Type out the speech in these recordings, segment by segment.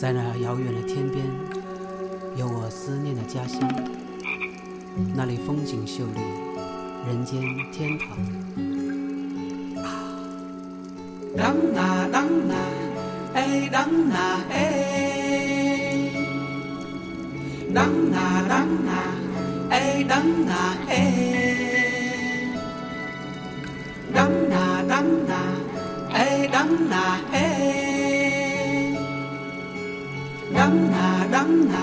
在那遥远的天边，有我思念的家乡，那里风景秀丽，人间天堂。当那当那，哎当那哎，当那当那，哎当那哎，当那当那，哎当那哎，当那当那，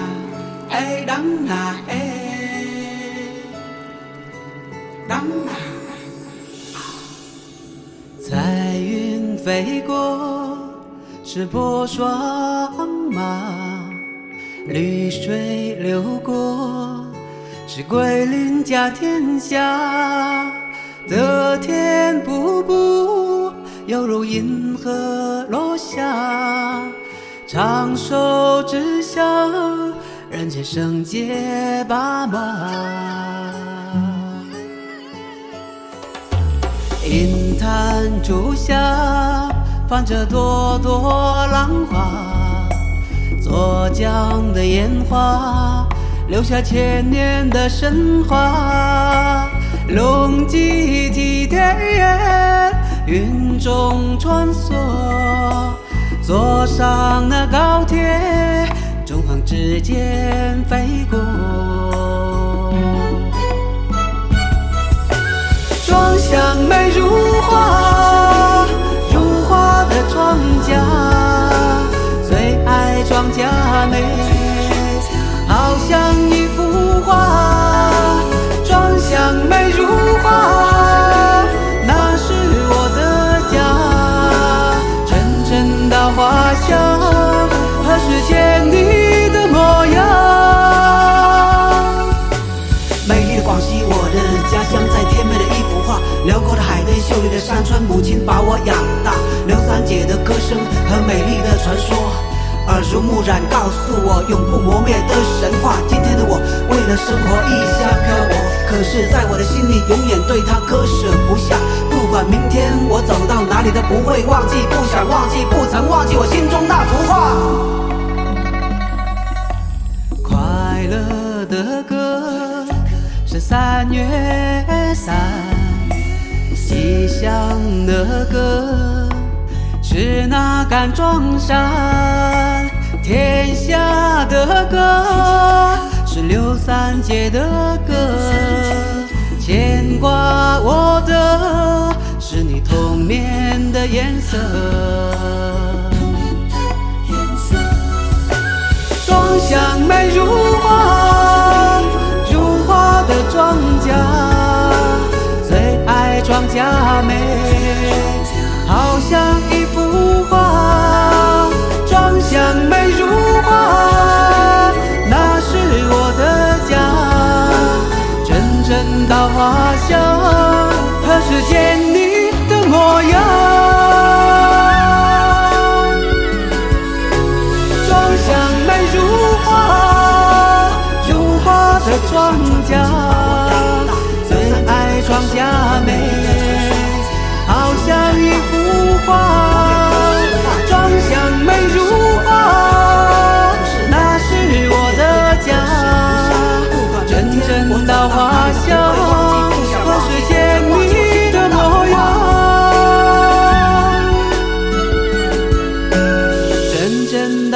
哎当那哎，当那。彩云飞过，是波霜马；绿水流过，是桂林家天下。得天瀑布，犹如银河落下，长寿之乡，人间圣洁爸妈。银滩竹下泛着朵朵浪花，左江的烟花留下千年的神话。龙脊梯田，云中穿梭，上那高铁，中横之间飞过。庄乡美如画，如画的庄稼，最爱庄稼美，好像一幅画。庄乡美时见你的模样？美丽的广西，我的家乡，在天边的一幅画。辽阔的海边，秀丽的山川，母亲把我养大。刘三姐的歌声和美丽的传说，耳濡目染，告诉我永不磨灭的神话。今天的我，为了生活异乡漂泊，可是在我的心里，永远对她割舍不下。不管明天我走到哪里，都不会忘记，不想忘记，不曾忘记我心中那幅画。三月三，吉祥的歌是那杆庄山，天下的歌是刘三姐的歌，牵挂我的是你童年的颜色。阵阵稻花香，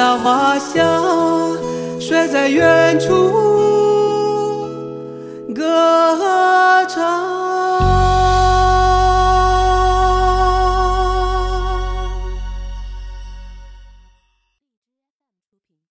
那花香，睡在远处歌